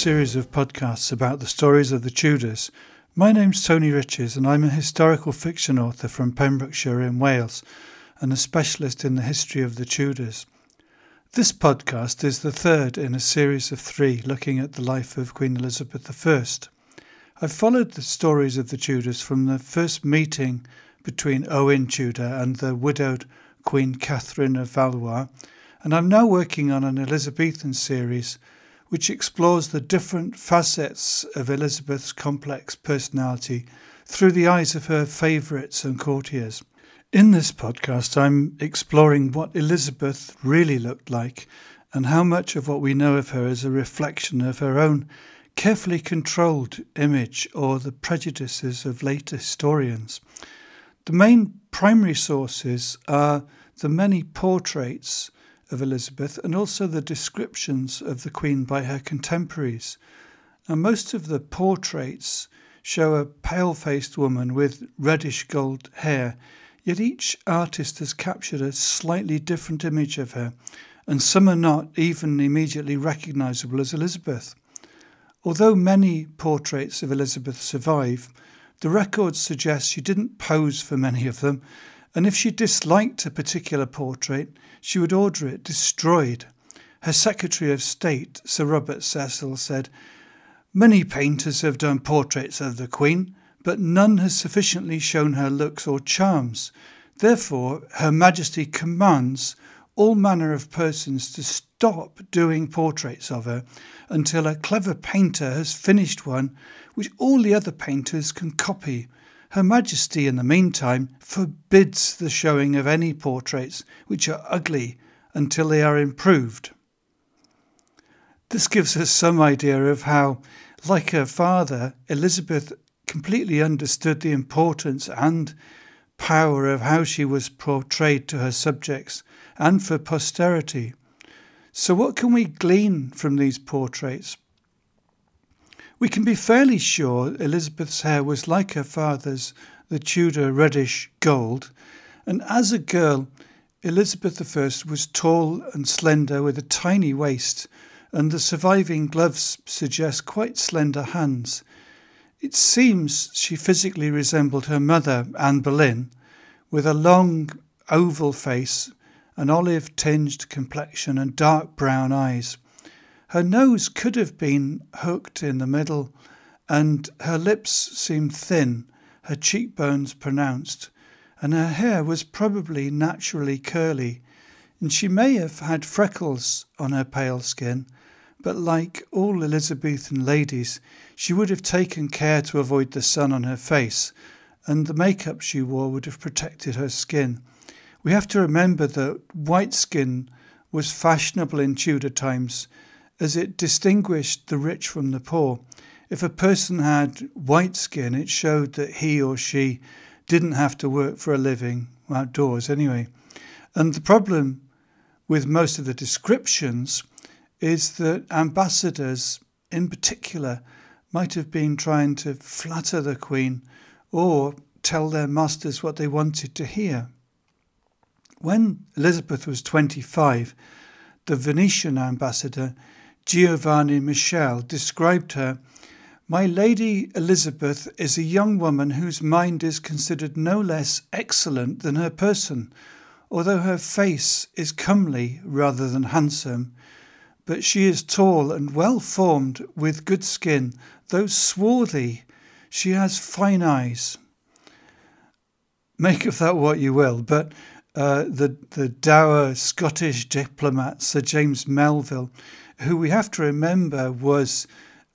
series of podcasts about the stories of the Tudors. My name's Tony Riches, and I'm a historical fiction author from Pembrokeshire in Wales and a specialist in the history of the Tudors. This podcast is the third in a series of three looking at the life of Queen Elizabeth I. I've followed the stories of the Tudors from the first meeting between Owen Tudor and the widowed Queen Catherine of Valois, and I'm now working on an Elizabethan series which explores the different facets of Elizabeth's complex personality through the eyes of her favourites and courtiers. In this podcast, I'm exploring what Elizabeth really looked like and how much of what we know of her is a reflection of her own carefully controlled image or the prejudices of later historians. The main primary sources are the many portraits of Elizabeth and also the descriptions of the Queen by her contemporaries. And most of the portraits show a pale faced woman with reddish gold hair, yet each artist has captured a slightly different image of her, and some are not even immediately recognizable as Elizabeth. Although many portraits of Elizabeth survive, the records suggest she didn't pose for many of them, and if she disliked a particular portrait, she would order it destroyed. Her Secretary of State, Sir Robert Cecil, said, Many painters have done portraits of the Queen, but none has sufficiently shown her looks or charms. Therefore, Her Majesty commands all manner of persons to stop doing portraits of her until a clever painter has finished one which all the other painters can copy. Her Majesty, in the meantime, forbids the showing of any portraits which are ugly until they are improved. This gives us some idea of how, like her father, Elizabeth completely understood the importance and power of how she was portrayed to her subjects and for posterity. So, what can we glean from these portraits? We can be fairly sure Elizabeth's hair was like her father's, the Tudor reddish gold, and as a girl, Elizabeth I was tall and slender with a tiny waist, and the surviving gloves suggest quite slender hands. It seems she physically resembled her mother, Anne Boleyn, with a long oval face, an olive tinged complexion, and dark brown eyes. Her nose could have been hooked in the middle, and her lips seemed thin, her cheekbones pronounced, and her hair was probably naturally curly, and she may have had freckles on her pale skin, but like all Elizabethan ladies, she would have taken care to avoid the sun on her face, and the makeup she wore would have protected her skin. We have to remember that white skin was fashionable in Tudor times, as it distinguished the rich from the poor. If a person had white skin, it showed that he or she didn't have to work for a living, outdoors anyway. And the problem with most of the descriptions is that ambassadors, in particular, might have been trying to flatter the Queen or tell their masters what they wanted to hear. When Elizabeth was 25, the Venetian ambassador Giovanni Michiel described her My Lady Elizabeth is a young woman whose mind is considered no less excellent than her person, although her face is comely rather than handsome. But she is tall and well formed, with good skin, though swarthy. She has fine eyes. Make of that what you will, but uh, the, the dour Scottish diplomat Sir James Melville who we have to remember was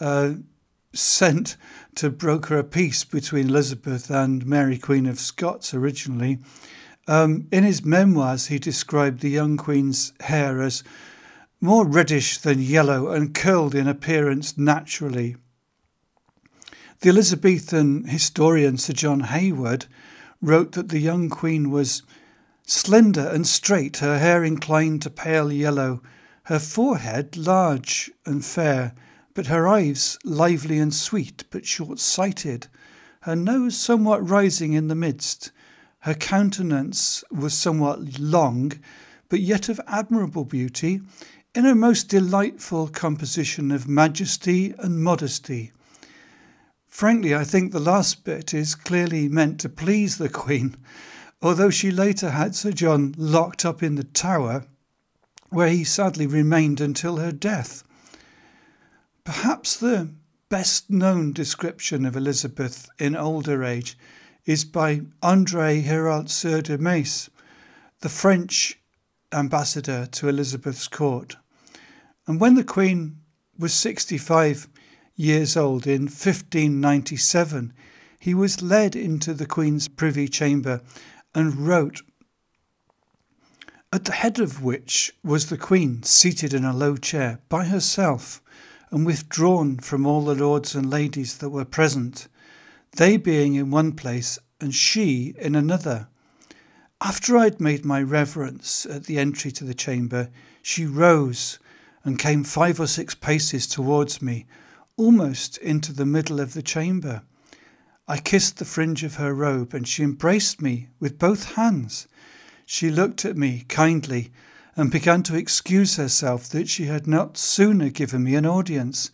uh, sent to broker a peace between Elizabeth and Mary, Queen of Scots, originally. Um, in his memoirs, he described the young queen's hair as more reddish than yellow and curled in appearance naturally. The Elizabethan historian Sir John Hayward wrote that the young queen was slender and straight, her hair inclined to pale yellow, her forehead large and fair, but her eyes lively and sweet, but short sighted, her nose somewhat rising in the midst. Her countenance was somewhat long, but yet of admirable beauty, in a most delightful composition of majesty and modesty. Frankly, I think the last bit is clearly meant to please the Queen, although she later had Sir John locked up in the tower, where he sadly remained until her death. Perhaps the best known description of Elizabeth in older age is by André Hurault Sieur de Maisse, the French ambassador to Elizabeth's court. And when the Queen was 65 years old in 1597, he was led into the Queen's privy chamber and wrote, at the head of which was the Queen seated in a low chair by herself and withdrawn from all the lords and ladies that were present, they being in one place and she in another. After I had made my reverence at the entry to the chamber, she rose and came five or six paces towards me, almost into the middle of the chamber. I kissed the fringe of her robe, and she embraced me with both hands. She looked at me kindly and began to excuse herself that she had not sooner given me an audience,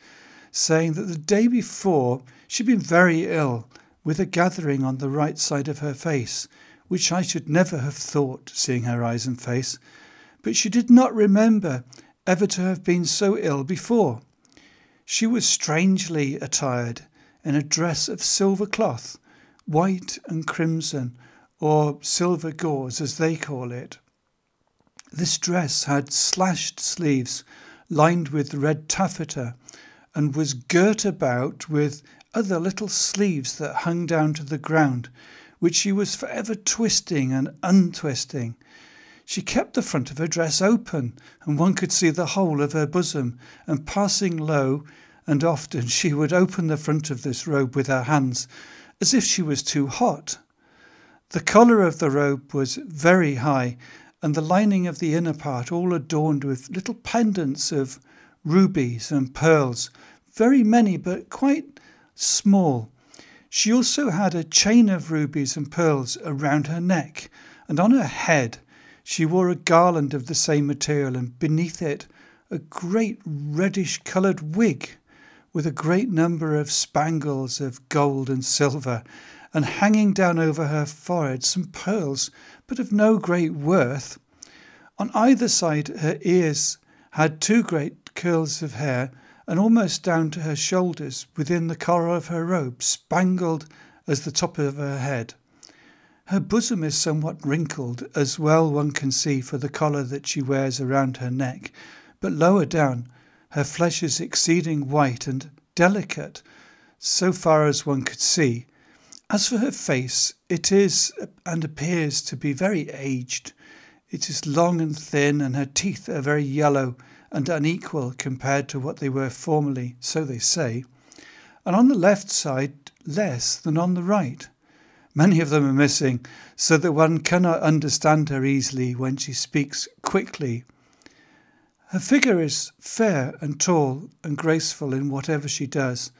saying that the day before she'd been very ill with a gathering on the right side of her face, which I should never have thought, seeing her eyes and face, but she did not remember ever to have been so ill before. She was strangely attired in a dress of silver cloth, white and crimson, or silver gauze as they call it. This dress had slashed sleeves lined with red taffeta and was girt about with other little sleeves that hung down to the ground, which she was forever twisting and untwisting. She kept the front of her dress open, and one could see the whole of her bosom, and passing low, and often she would open the front of this robe with her hands, as if she was too hot. The collar of the robe was very high, and the lining of the inner part all adorned with little pendants of rubies and pearls, very many but quite small. She also had a chain of rubies and pearls around her neck, and on her head she wore a garland of the same material, and beneath it a great reddish coloured wig with a great number of spangles of gold and silver, and hanging down over her forehead some pearls, but of no great worth. On either side her ears had two great curls of hair, and almost down to her shoulders, within the collar of her robe, spangled as the top of her head. Her bosom is somewhat wrinkled, as well one can see for the collar that she wears around her neck, but lower down her flesh is exceeding white and delicate, so far as one could see. As for her face, it is and appears to be very aged. It is long and thin, and her teeth are very yellow and unequal compared to what they were formerly, so they say, and on the left side less than on the right. Many of them are missing, so that one cannot understand her easily when she speaks quickly. Her figure is fair and tall and graceful in whatever she does.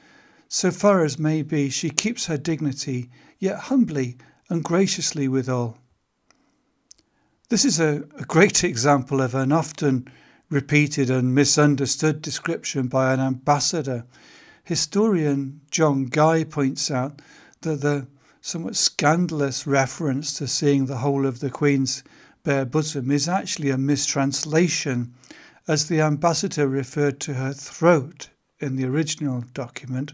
So far as may be, she keeps her dignity, yet humbly and graciously withal. This is a, a great example of an often repeated and misunderstood description by an ambassador. Historian John Guy points out that the somewhat scandalous reference to seeing the whole of the Queen's bare bosom is actually a mistranslation, as the ambassador referred to her throat in the original document.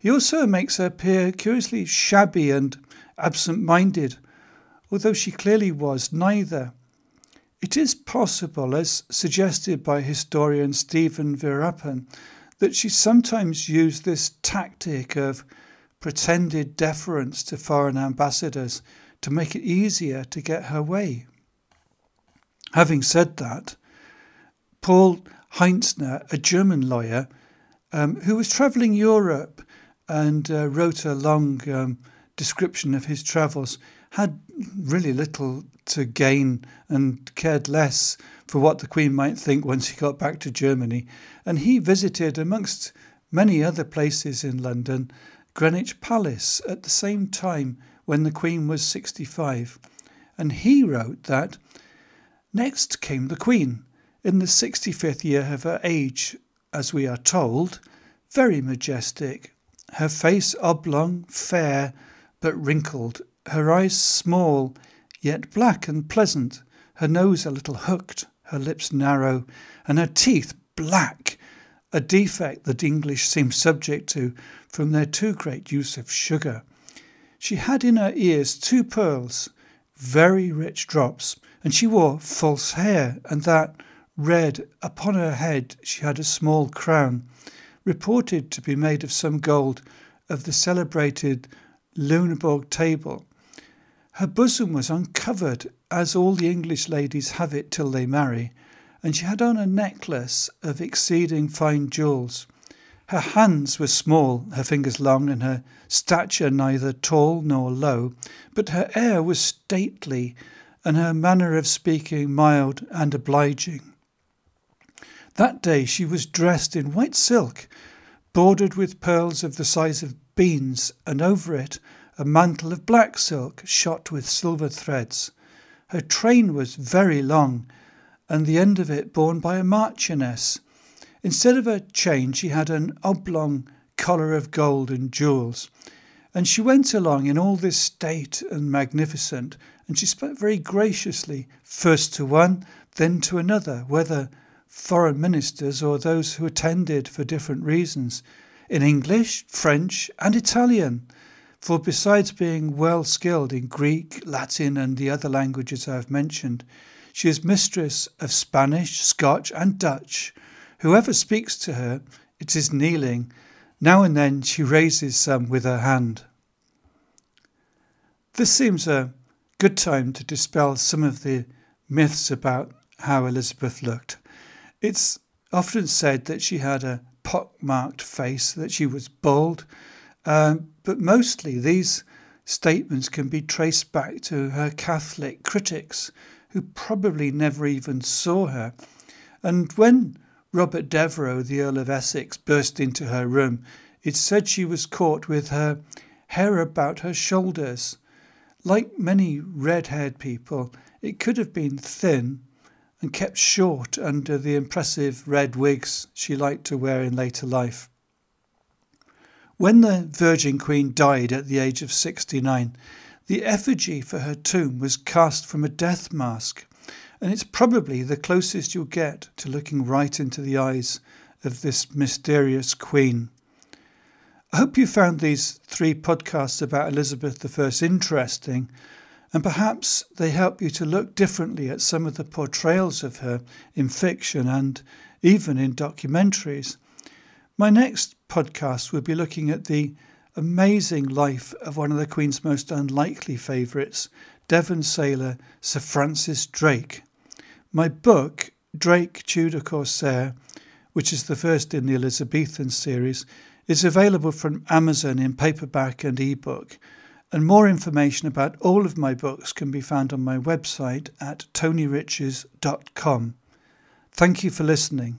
He also makes her appear curiously shabby and absent minded, although she clearly was neither. It is possible, as suggested by historian Stephen Virapan, that she sometimes used this tactic of pretended deference to foreign ambassadors to make it easier to get her way. Having said that, Paul Hentzner, a German lawyer um, who was travelling Europe and uh, wrote a long um, description of his travels, had really little to gain and cared less for what the Queen might think once he got back to Germany. And he visited, amongst many other places in London, Greenwich Palace at the same time when the Queen was 65. And he wrote that Next came the Queen, in the 65th year of her age, as we are told, very majestic, her face oblong, fair, but wrinkled, her eyes small, yet black and pleasant, her nose a little hooked, her lips narrow, and her teeth black, a defect that English seem subject to from their too great use of sugar. She had in her ears two pearls, very rich drops, and she wore false hair, and that red upon her head she had a small crown, reported to be made of some gold of the celebrated Lunebourg table. Her bosom was uncovered, as all the English ladies have it till they marry, and she had on a necklace of exceeding fine jewels. Her hands were small, her fingers long, and her stature neither tall nor low, but her air was stately, and her manner of speaking mild and obliging. That day she was dressed in white silk, bordered with pearls of the size of beans, and over it a mantle of black silk shot with silver threads. Her train was very long, and the end of it borne by a marchioness Instead of a chain, she had an oblong collar of gold and jewels. And she went along in all this state and magnificent, and she spoke very graciously, first to one, then to another, whether foreign ministers or those who attended for different reasons, in English, French, and Italian. For besides being well skilled in Greek, Latin, and the other languages I have mentioned, she is mistress of Spanish, Scotch, and Dutch, Whoever speaks to her, it is kneeling. Now and then she raises some with her hand. This seems a good time to dispel some of the myths about how Elizabeth looked. It's often said that she had a pock-marked face, that she was bald, um, but mostly these statements can be traced back to her Catholic critics, who probably never even saw her. And when Robert Devereux, the Earl of Essex, burst into her room. It said she was caught with her hair about her shoulders. Like many red haired people, it could have been thin and kept short under the impressive red wigs she liked to wear in later life. When the Virgin Queen died at the age of 69, the effigy for her tomb was cast from a death mask and it's probably the closest you'll get to looking right into the eyes of this mysterious queen. I hope you found these three podcasts about Elizabeth I interesting, and perhaps they help you to look differently at some of the portrayals of her in fiction and even in documentaries. My next podcast will be looking at the amazing life of one of the Queen's most unlikely favourites, Devon sailor Sir Francis Drake. My book, Drake Tudor Corsair, which is the first in the Elizabethan series, is available from Amazon in paperback and ebook. And more information about all of my books can be found on my website at tonyriches.com. Thank you for listening.